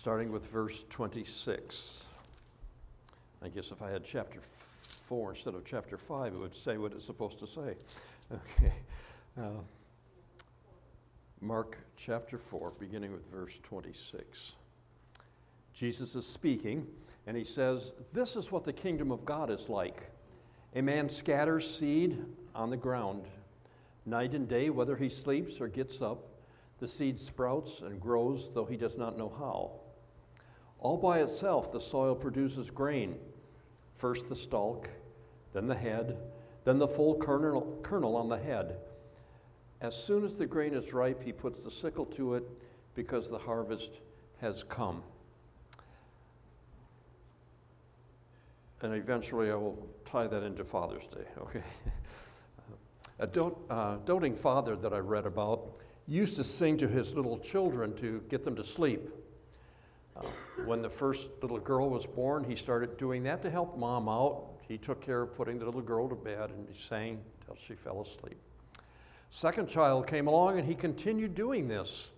starting with verse 26. I guess if I had chapter 4 instead of chapter 5, it would say what it's supposed to say. Okay. Uh, Mark chapter 4, beginning with verse 26. Jesus is speaking, and he says, This is what the kingdom of God is like. A man scatters seed on the ground. Night and day, whether he sleeps or gets up, the seed sprouts and grows, though he does not know how. All by itself, the soil produces grain first the stalk, then the head, then the full kernel, kernel on the head. As soon as the grain is ripe, he puts the sickle to it because the harvest has come. And eventually I will tie that into Father's Day, okay? A uh, doting father that I read about used to sing to his little children to get them to sleep. Uh, when the first little girl was born, he started doing that to help mom out. He took care of putting the little girl to bed and he sang till she fell asleep. Second child came along and he continued doing this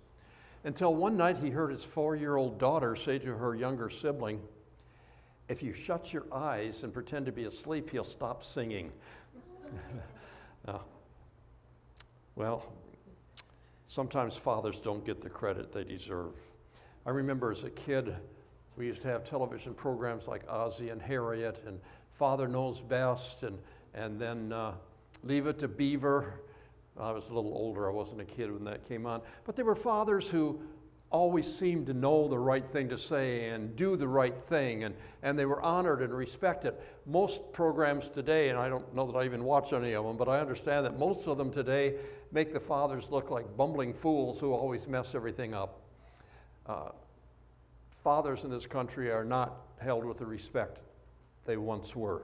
until one night he heard his four year old daughter say to her younger sibling, If you shut your eyes and pretend to be asleep, he'll stop singing. well, sometimes fathers don't get the credit they deserve. I remember as a kid, we used to have television programs like Ozzie and Harriet and Father Knows Best, and, and then uh, Leave It to Beaver. I was a little older, I wasn't a kid when that came on. But they were fathers who always seemed to know the right thing to say and do the right thing, and, and they were honored and respected. Most programs today, and I don't know that I even watch any of them, but I understand that most of them today make the fathers look like bumbling fools who always mess everything up. Uh, fathers in this country are not held with the respect they once were,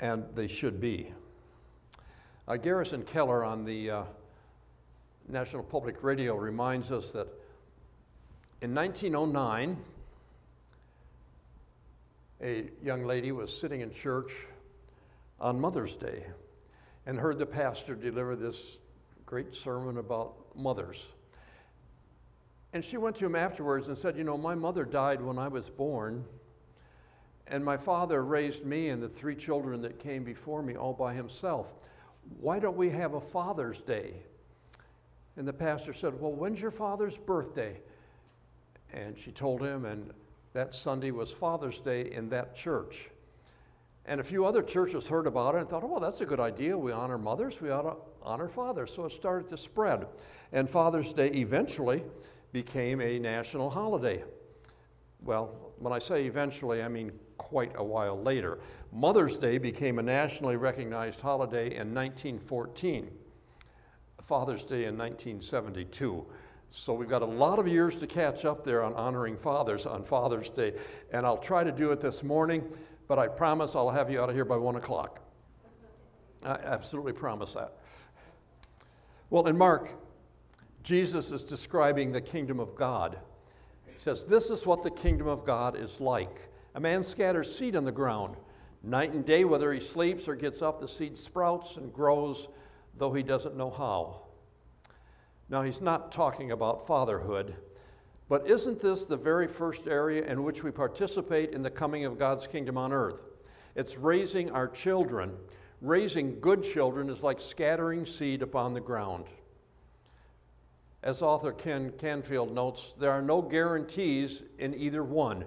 and they should be. Uh, Garrison Keillor on the uh, National Public Radio reminds us that in 1909, a young lady was sitting in church on Mother's Day and heard the pastor deliver this great sermon about mothers. And she went to him afterwards and said, You know, my mother died when I was born, and my father raised me and the three children that came before me all by himself. Why don't we have a Father's Day? And the pastor said, Well, when's your father's birthday? And she told him, and that Sunday was Father's Day in that church. And a few other churches heard about it and thought, oh, well, that's a good idea. We honor mothers, we ought to honor fathers. So it started to spread. And Father's Day eventually became a national holiday. Well, when I say eventually, I mean quite a while later. Mother's Day became a nationally recognized holiday in 1914. Father's Day in 1972. So we've got a lot of years to catch up there on honoring fathers on Father's Day. And I'll try to do it this morning, but I promise I'll have you out of here by 1 o'clock. I absolutely promise that. Well, in Mark, Jesus is describing the kingdom of God. He says, This is what the kingdom of God is like. A man scatters seed on the ground. Night and day, whether he sleeps or gets up, the seed sprouts and grows though he doesn't know how. Now, he's not talking about fatherhood, but isn't this the very first area in which we participate in the coming of God's kingdom on earth? It's raising our children. Raising good children is like scattering seed upon the ground. As author Ken Canfield notes, there are no guarantees in either one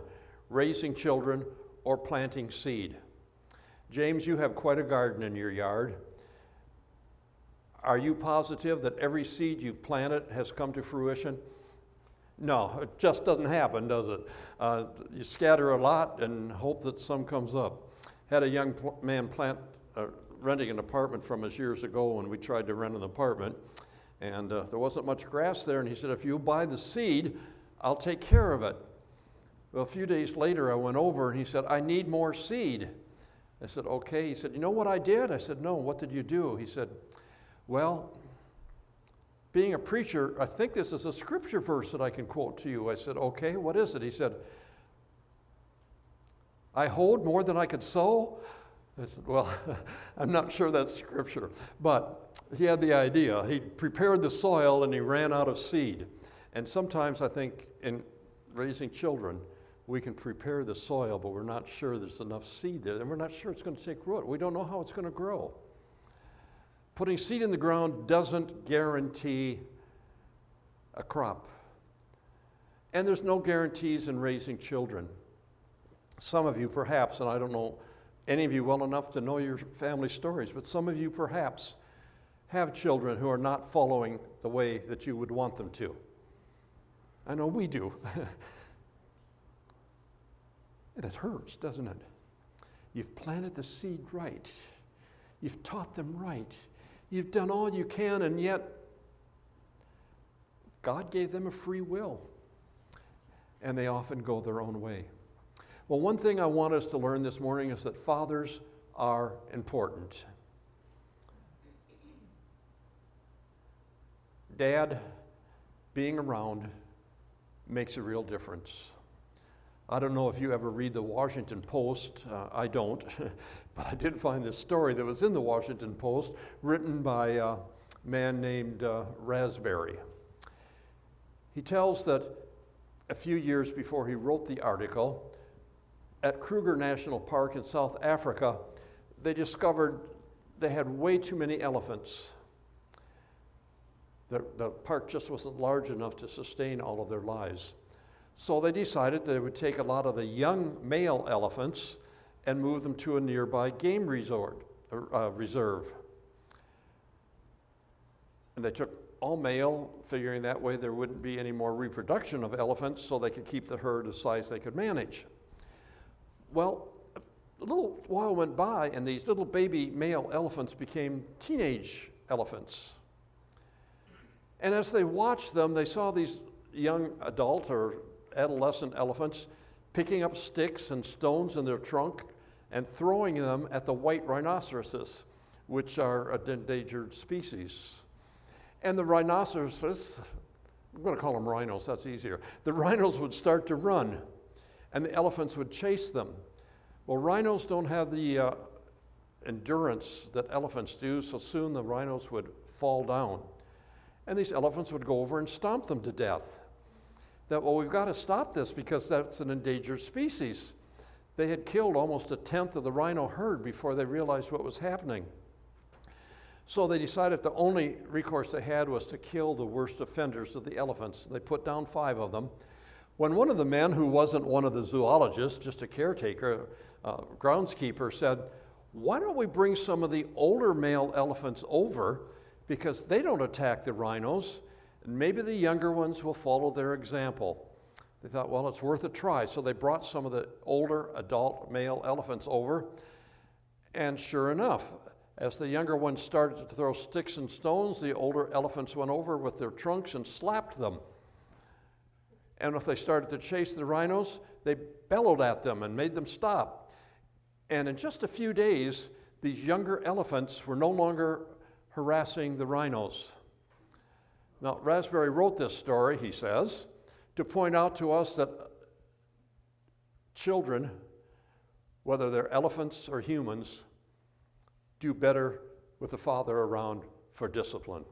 raising children or planting seed. James, you have quite a garden in your yard. Are you positive that every seed you've planted has come to fruition? No, it just doesn't happen, does it? Uh, you scatter a lot and hope that some comes up. Had a young pl- man plant, uh, renting an apartment from us years ago when we tried to rent an apartment, and uh, there wasn't much grass there, and he said, If you buy the seed, I'll take care of it. Well, a few days later, I went over and he said, I need more seed. I said, Okay. He said, You know what I did? I said, No, what did you do? He said, well, being a preacher, I think this is a scripture verse that I can quote to you. I said, Okay, what is it? He said, I hoed more than I could sow. I said, Well, I'm not sure that's scripture. But he had the idea. He prepared the soil and he ran out of seed. And sometimes I think in raising children, we can prepare the soil, but we're not sure there's enough seed there, and we're not sure it's going to take root. We don't know how it's going to grow. Putting seed in the ground doesn't guarantee a crop. And there's no guarantees in raising children. Some of you, perhaps, and I don't know any of you well enough to know your family stories, but some of you, perhaps, have children who are not following the way that you would want them to. I know we do. and it hurts, doesn't it? You've planted the seed right, you've taught them right, you've done all you can, and yet God gave them a free will, and they often go their own way. Well, one thing I want us to learn this morning is that fathers are important. Dad being around makes a real difference. I don't know if you ever read the Washington Post. Uh, I don't. but I did find this story that was in the Washington Post written by a man named uh, Raspberry. He tells that a few years before he wrote the article, at Kruger National Park in South Africa, they discovered they had way too many elephants. The, the park just wasn't large enough to sustain all of their lives. So they decided they would take a lot of the young male elephants and move them to a nearby game resort, uh, reserve. And they took all male, figuring that way there wouldn't be any more reproduction of elephants so they could keep the herd the size they could manage. Well, a little while went by, and these little baby male elephants became teenage elephants. And as they watched them, they saw these young adult or adolescent elephants picking up sticks and stones in their trunk and throwing them at the white rhinoceroses, which are an endangered species. And the rhinoceroses, I'm going to call them rhinos, that's easier. The rhinos would start to run, and the elephants would chase them. Well, rhinos don't have the uh, endurance that elephants do, so soon the rhinos would fall down. And these elephants would go over and stomp them to death. That, well, we've got to stop this because that's an endangered species. They had killed almost a tenth of the rhino herd before they realized what was happening. So they decided the only recourse they had was to kill the worst offenders of the elephants. They put down five of them. When one of the men, who wasn't one of the zoologists, just a caretaker, uh, groundskeeper, said, Why don't we bring some of the older male elephants over because they don't attack the rhinos, and maybe the younger ones will follow their example? They thought, Well, it's worth a try. So they brought some of the older adult male elephants over, and sure enough, as the younger ones started to throw sticks and stones, the older elephants went over with their trunks and slapped them. And if they started to chase the rhinos, they bellowed at them and made them stop. And in just a few days, these younger elephants were no longer harassing the rhinos. Now, Raspberry wrote this story, he says, to point out to us that children, whether they're elephants or humans, do better with the father around for discipline.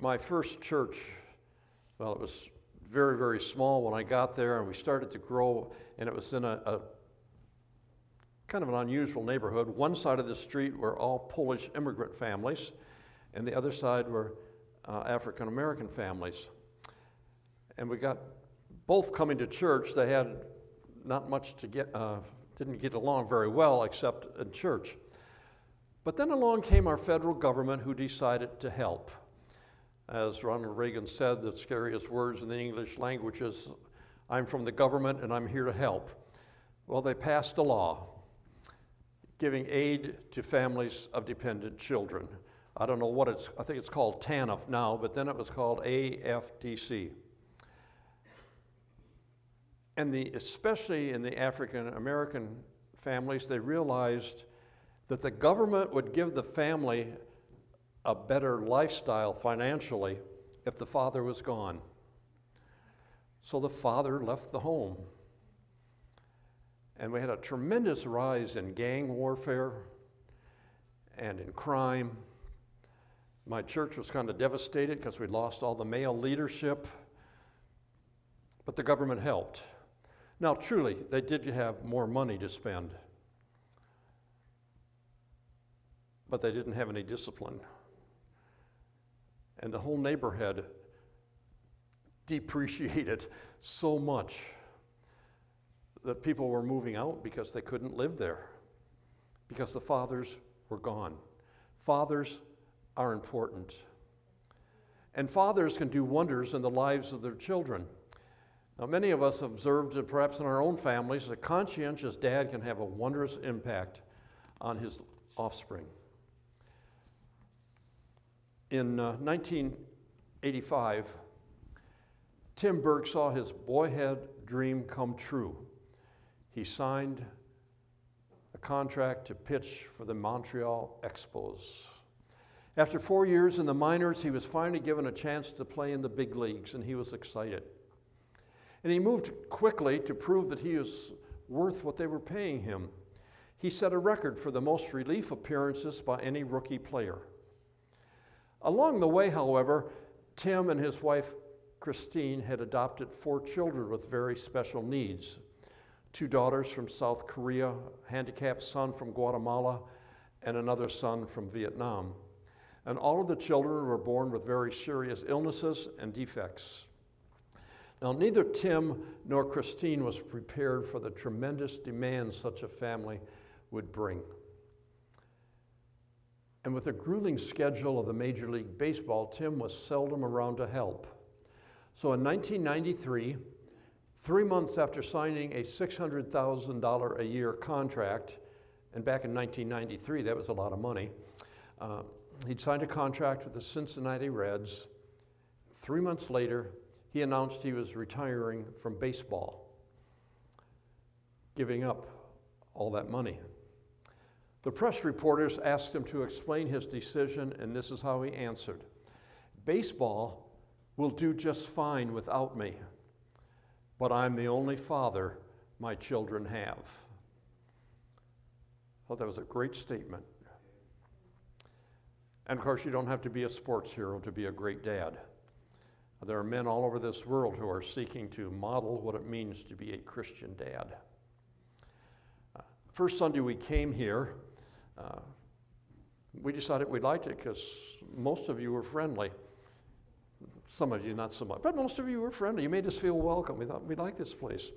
My first church, well, it was very, very small when I got there, and we started to grow, and it was in a, a kind of an unusual neighborhood. One side of the street were all Polish immigrant families, and the other side were uh, African American families. And we got both coming to church. They had not much to get, uh, didn't get along very well except in church. But then along came our federal government who decided to help. As Ronald Reagan said, the scariest words in the English language is, I'm from the government and I'm here to help. Well, they passed a law giving aid to families of dependent children. I don't know what it's, I think it's called TANF now, but then it was called AFDC and the, especially in the African American families, they realized that the government would give the family a better lifestyle financially if the father was gone. So the father left the home. And we had a tremendous rise in gang warfare and in crime. My church was kind of devastated because we lost all the male leadership, but the government helped. Now, truly, they did have more money to spend, but they didn't have any discipline. And the whole neighborhood depreciated so much that people were moving out because they couldn't live there, because the fathers were gone. Fathers are important. And fathers can do wonders in the lives of their children. Now, many of us observed, uh, perhaps in our own families, a conscientious dad can have a wondrous impact on his offspring. In uh, 1985, Tim Burke saw his boyhood dream come true. He signed a contract to pitch for the Montreal Expos. After four years in the minors, he was finally given a chance to play in the big leagues, and he was excited. And he moved quickly to prove that he was worth what they were paying him. He set a record for the most relief appearances by any rookie player. Along the way, however, Tim and his wife Christine had adopted four children with very special needs two daughters from South Korea, a handicapped son from Guatemala, and another son from Vietnam. And all of the children were born with very serious illnesses and defects. Now, neither Tim nor Christine was prepared for the tremendous demands such a family would bring. And with the grueling schedule of the Major League Baseball, Tim was seldom around to help. So in 1993, three months after signing a $600,000 a year contract, and back in 1993, that was a lot of money, uh, he'd signed a contract with the Cincinnati Reds. Three months later, he announced he was retiring from baseball, giving up all that money. The press reporters asked him to explain his decision, and this is how he answered Baseball will do just fine without me, but I'm the only father my children have. I thought that was a great statement. And of course, you don't have to be a sports hero to be a great dad. There are men all over this world who are seeking to model what it means to be a Christian dad. Uh, first Sunday we came here, uh, we decided we liked it because most of you were friendly. Some of you not so much, but most of you were friendly. You made us feel welcome. We thought we like this place.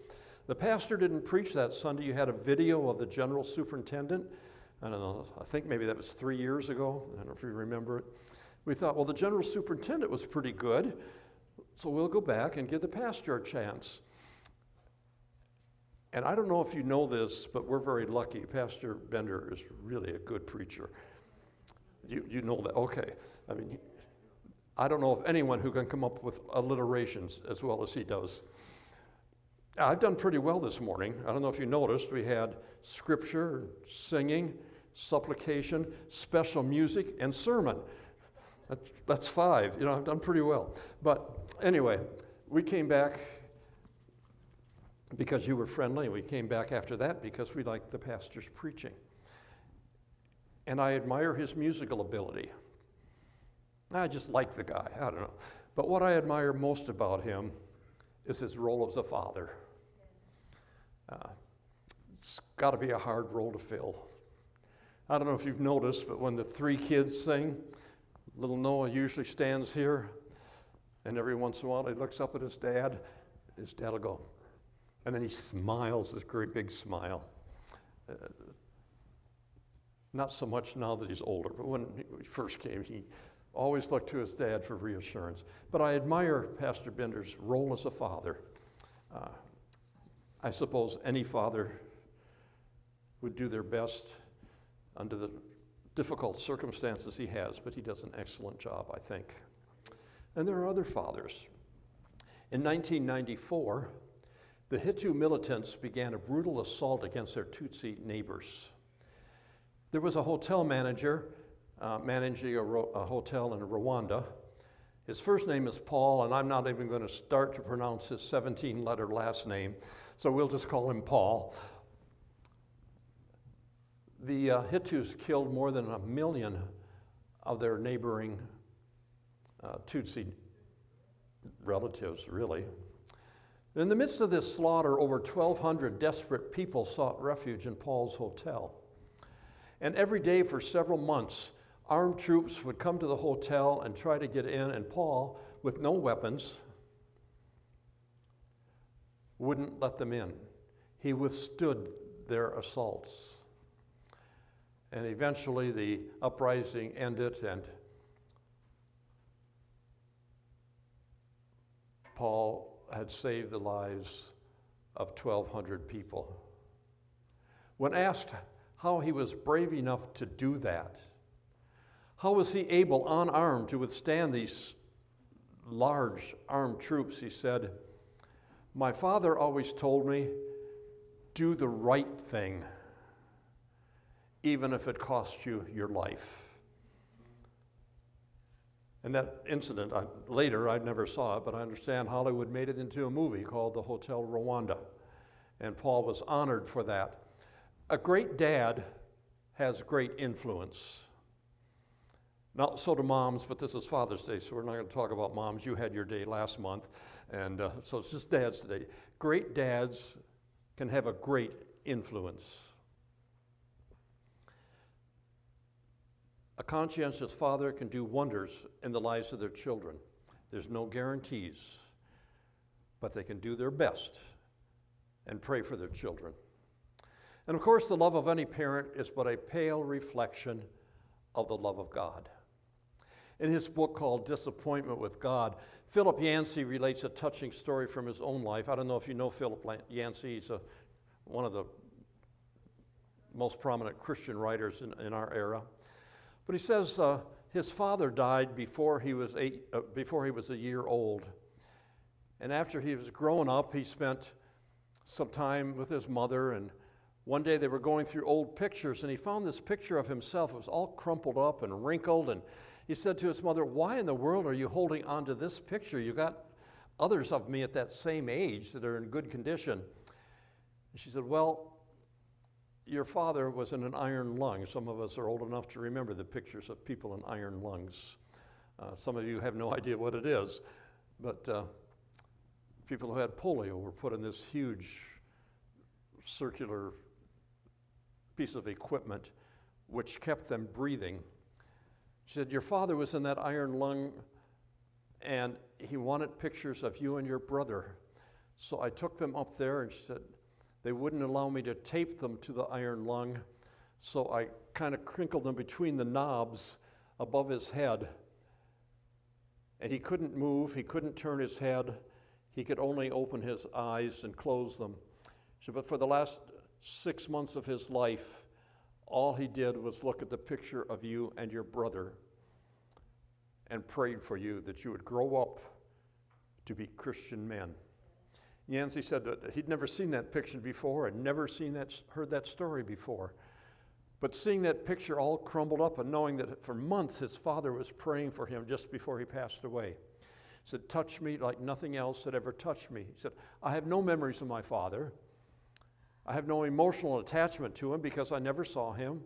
The pastor didn't preach that Sunday. You had a video of the general superintendent. I don't know, I think maybe that was three years ago. I don't know if you remember it. We thought, well, the general superintendent was pretty good, so we'll go back and give the pastor a chance. And I don't know if you know this, but we're very lucky. Pastor Bender is really a good preacher. You, you know that. Okay. I mean, I don't know of anyone who can come up with alliterations as well as he does. I've done pretty well this morning. I don't know if you noticed, we had scripture, singing, supplication, special music, and sermon. That's, that's five. You know, I've done pretty well. But anyway, we came back because you were friendly. We came back after that because we liked the pastor's preaching. And I admire his musical ability. I just like the guy. I don't know. But what I admire most about him is his role as a father. Uh, it's got to be a hard role to fill. I don't know if you've noticed, but when the three kids sing, little Noah usually stands here, and every once in a while he looks up at his dad. His dad will go, and then he smiles, this great big smile. Uh, not so much now that he's older, but when he first came, he always looked to his dad for reassurance. But I admire Pastor Bender's role as a father. Uh, I suppose any father would do their best under the difficult circumstances he has, but he does an excellent job, I think. And there are other fathers. In 1994, the Hutu militants began a brutal assault against their Tutsi neighbors. There was a hotel manager uh, managing a, ro- a hotel in Rwanda. His first name is Paul, and I'm not even going to start to pronounce his 17 letter last name, so we'll just call him Paul. The uh, Hutus killed more than a million of their neighboring uh, Tutsi relatives, really. In the midst of this slaughter, over 1,200 desperate people sought refuge in Paul's hotel. And every day for several months, armed troops would come to the hotel and try to get in, and Paul, with no weapons, wouldn't let them in. He withstood their assaults. And eventually the uprising ended, and Paul had saved the lives of 1,200 people. When asked how he was brave enough to do that, how was he able, unarmed, to withstand these large armed troops? He said, My father always told me, do the right thing, even if it costs you your life. And that incident, I, later, I never saw it, but I understand Hollywood made it into a movie called The Hotel Rwanda. And Paul was honored for that. A great dad has great influence. Not so do moms, but this is Father's Day, so we're not going to talk about moms. You had your day last month, and uh, so it's just dads today. Great dads can have a great influence. A conscientious father can do wonders in the lives of their children. There's no guarantees, but they can do their best and pray for their children. And of course, the love of any parent is but a pale reflection of the love of God. In his book called Disappointment with God, Philip Yancey relates a touching story from his own life. I don't know if you know Philip Yancey, he's a, one of the most prominent Christian writers in, in our era. But he says uh, his father died before he, was eight, uh, before he was a year old. And after he was grown up, he spent some time with his mother. And one day they were going through old pictures, and he found this picture of himself. It was all crumpled up and wrinkled. And he said to his mother, Why in the world are you holding on to this picture? You got others of me at that same age that are in good condition. And she said, Well, your father was in an iron lung. Some of us are old enough to remember the pictures of people in iron lungs. Uh, some of you have no idea what it is, but uh, people who had polio were put in this huge circular piece of equipment which kept them breathing she said, Your father was in that iron lung and he wanted pictures of you and your brother. So I took them up there and she said, They wouldn't allow me to tape them to the iron lung. So I kind of crinkled them between the knobs above his head. And he couldn't move, he couldn't turn his head, he could only open his eyes and close them. Said, But for the last six months of his life, all he did was look at the picture of you and your brother and prayed for you that you would grow up to be Christian men. Yancey said that he'd never seen that picture before and never seen that, heard that story before. But seeing that picture all crumbled up and knowing that for months his father was praying for him just before he passed away, he said, Touch me like nothing else had ever touched me. He said, I have no memories of my father. I have no emotional attachment to him because I never saw him,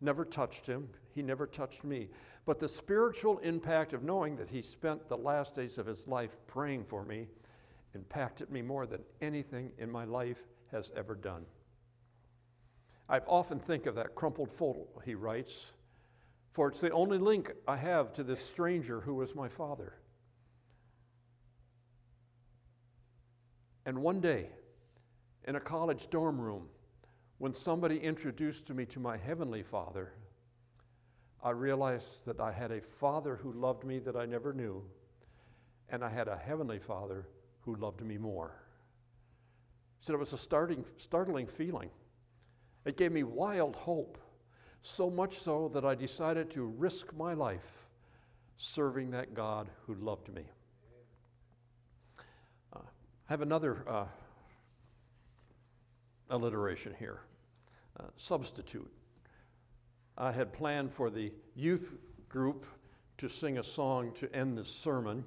never touched him. He never touched me. But the spiritual impact of knowing that he spent the last days of his life praying for me impacted me more than anything in my life has ever done. I've often think of that crumpled photo, he writes, for it's the only link I have to this stranger who was my father. And one day, in a college dorm room when somebody introduced me to my Heavenly Father, I realized that I had a Father who loved me that I never knew, and I had a Heavenly Father who loved me more. He said it was a starting, startling feeling. It gave me wild hope, so much so that I decided to risk my life serving that God who loved me. Uh, I have another uh, alliteration here. Uh, substitute. I had planned for the youth group to sing a song to end this sermon,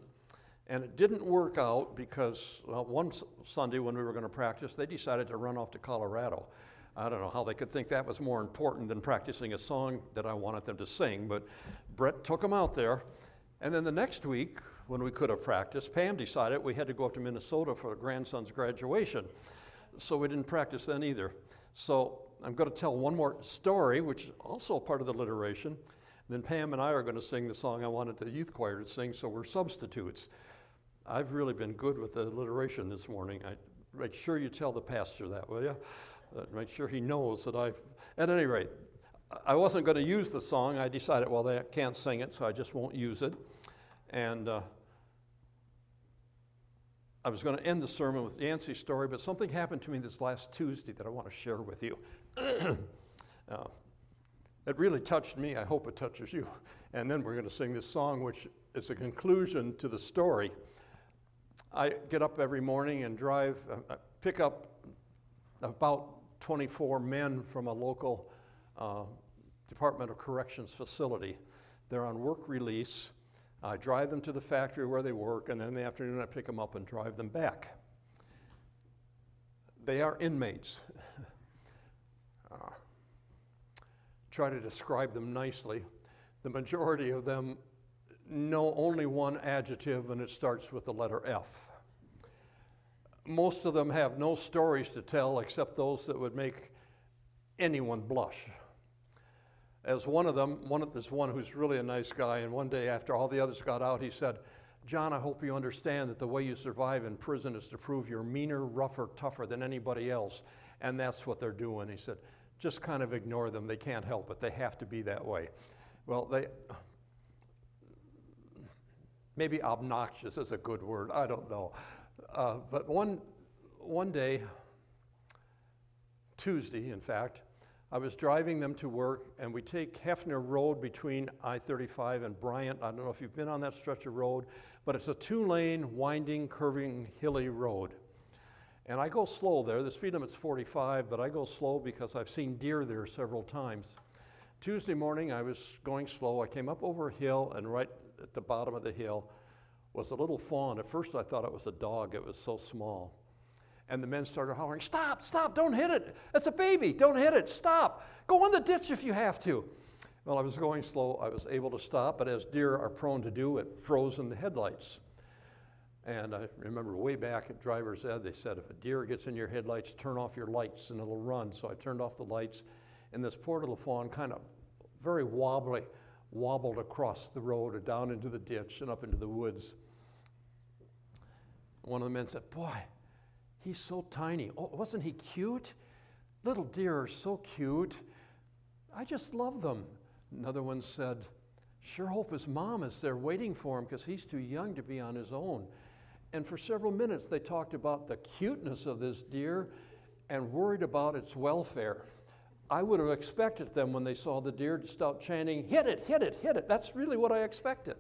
and it didn't work out because well, one Sunday when we were going to practice, they decided to run off to Colorado. I don't know how they could think that was more important than practicing a song that I wanted them to sing, but Brett took them out there. And then the next week, when we could have practiced, Pam decided we had to go up to Minnesota for her grandson's graduation. So we didn't practice then either. So I'm going to tell one more story, which is also part of the alliteration. Then Pam and I are going to sing the song I wanted the youth choir to sing, so we're substitutes. I've really been good with the alliteration this morning. I, make sure you tell the pastor that, will you? Uh, make sure he knows that I've. At any rate, I wasn't going to use the song. I decided, well, they can't sing it, so I just won't use it. And uh, I was going to end the sermon with Yancey's story, but something happened to me this last Tuesday that I want to share with you. uh, it really touched me. I hope it touches you. And then we're going to sing this song, which is a conclusion to the story. I get up every morning and drive, uh, pick up about 24 men from a local uh, Department of Corrections facility. They're on work release. I drive them to the factory where they work, and then in the afternoon I pick them up and drive them back. They are inmates. uh, try to describe them nicely. The majority of them know only one adjective, and it starts with the letter F. Most of them have no stories to tell except those that would make anyone blush as one of them, one of, there's one who's really a nice guy, and one day after all the others got out, he said, John, I hope you understand that the way you survive in prison is to prove you're meaner, rougher, tougher than anybody else. And that's what they're doing. He said, just kind of ignore them. They can't help it. They have to be that way. Well, they, maybe obnoxious is a good word. I don't know. Uh, but one, one day, Tuesday, in fact, I was driving them to work, and we take Hefner Road between I 35 and Bryant. I don't know if you've been on that stretch of road, but it's a two lane, winding, curving, hilly road. And I go slow there. The speed limit's 45, but I go slow because I've seen deer there several times. Tuesday morning, I was going slow. I came up over a hill, and right at the bottom of the hill was a little fawn. At first, I thought it was a dog, it was so small. And the men started hollering, Stop, stop, don't hit it. It's a baby, don't hit it, stop. Go in the ditch if you have to. Well, I was going slow. I was able to stop, but as deer are prone to do, it froze in the headlights. And I remember way back at driver's ed, they said, if a deer gets in your headlights, turn off your lights and it'll run. So I turned off the lights, and this poor little fawn, kind of very wobbly, wobbled across the road or down into the ditch and up into the woods. One of the men said, Boy, He's so tiny. Oh, wasn't he cute? Little deer are so cute. I just love them. Another one said, Sure hope his mom is there waiting for him because he's too young to be on his own. And for several minutes, they talked about the cuteness of this deer and worried about its welfare. I would have expected them when they saw the deer to start chanting, Hit it, hit it, hit it. That's really what I expected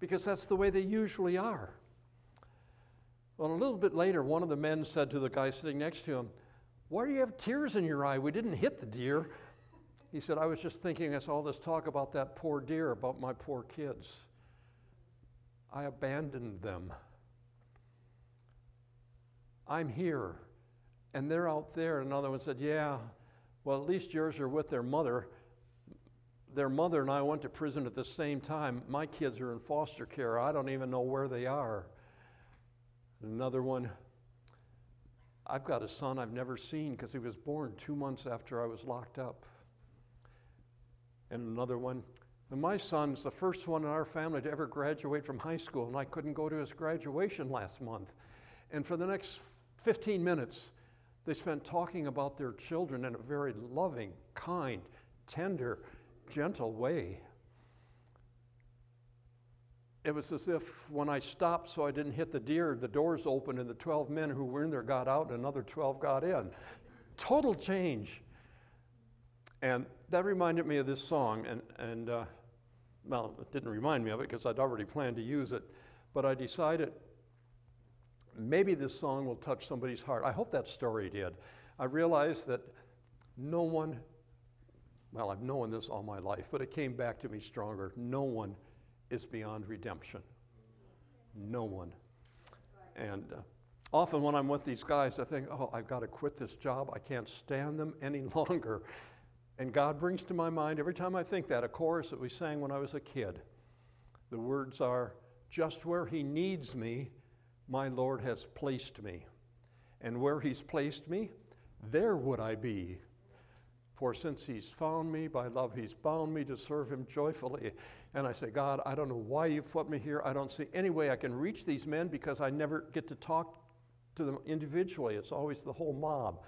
because that's the way they usually are. Well, a little bit later, one of the men said to the guy sitting next to him, Why do you have tears in your eye? We didn't hit the deer. He said, I was just thinking as all this talk about that poor deer, about my poor kids. I abandoned them. I'm here, and they're out there. Another one said, Yeah, well, at least yours are with their mother. Their mother and I went to prison at the same time. My kids are in foster care. I don't even know where they are. Another one, I've got a son I've never seen because he was born two months after I was locked up. And another one, and my son's the first one in our family to ever graduate from high school, and I couldn't go to his graduation last month. And for the next 15 minutes, they spent talking about their children in a very loving, kind, tender, gentle way it was as if when I stopped so I didn't hit the deer, the doors opened and the 12 men who were in there got out and another 12 got in. Total change. And that reminded me of this song. And, and uh, well, it didn't remind me of it because I'd already planned to use it. But I decided maybe this song will touch somebody's heart. I hope that story did. I realized that no one, well, I've known this all my life, but it came back to me stronger. No one is beyond redemption. No one. And uh, often when I'm with these guys, I think, oh, I've got to quit this job. I can't stand them any longer. And God brings to my mind, every time I think that, a chorus that we sang when I was a kid. The words are, Just where He needs me, my Lord has placed me. And where He's placed me, there would I be. For since He's found me, by love He's bound me to serve Him joyfully. And I say, God, I don't know why you've put me here. I don't see any way I can reach these men because I never get to talk to them individually. It's always the whole mob.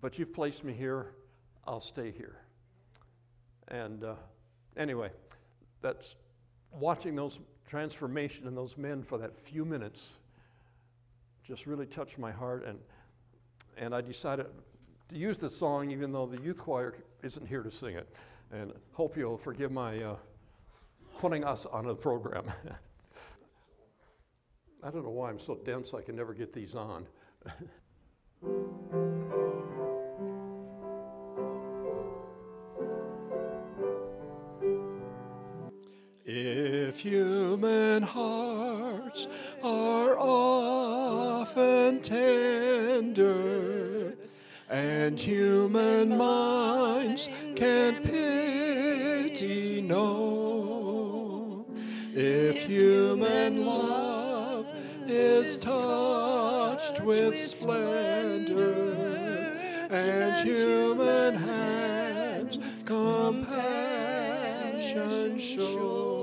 But you've placed me here, I'll stay here. And uh, anyway, that's watching those transformation in those men for that few minutes just really touched my heart. And, and I decided to use this song even though the youth choir isn't here to sing it. And hope you'll forgive my uh, putting us on the program. I don't know why I'm so dense I can never get these on. if human hearts are often tender and human minds can pity know if human love is touched with splendor and human hands compassion show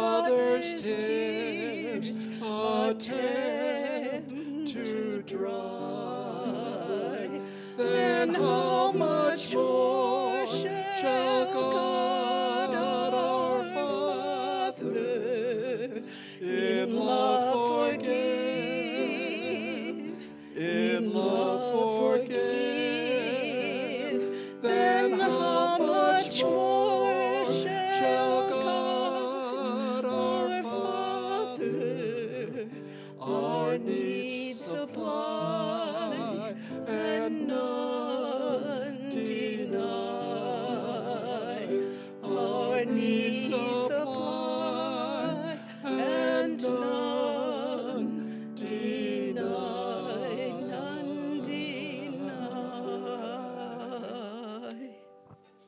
each other's tears attend to dry, then how much more shall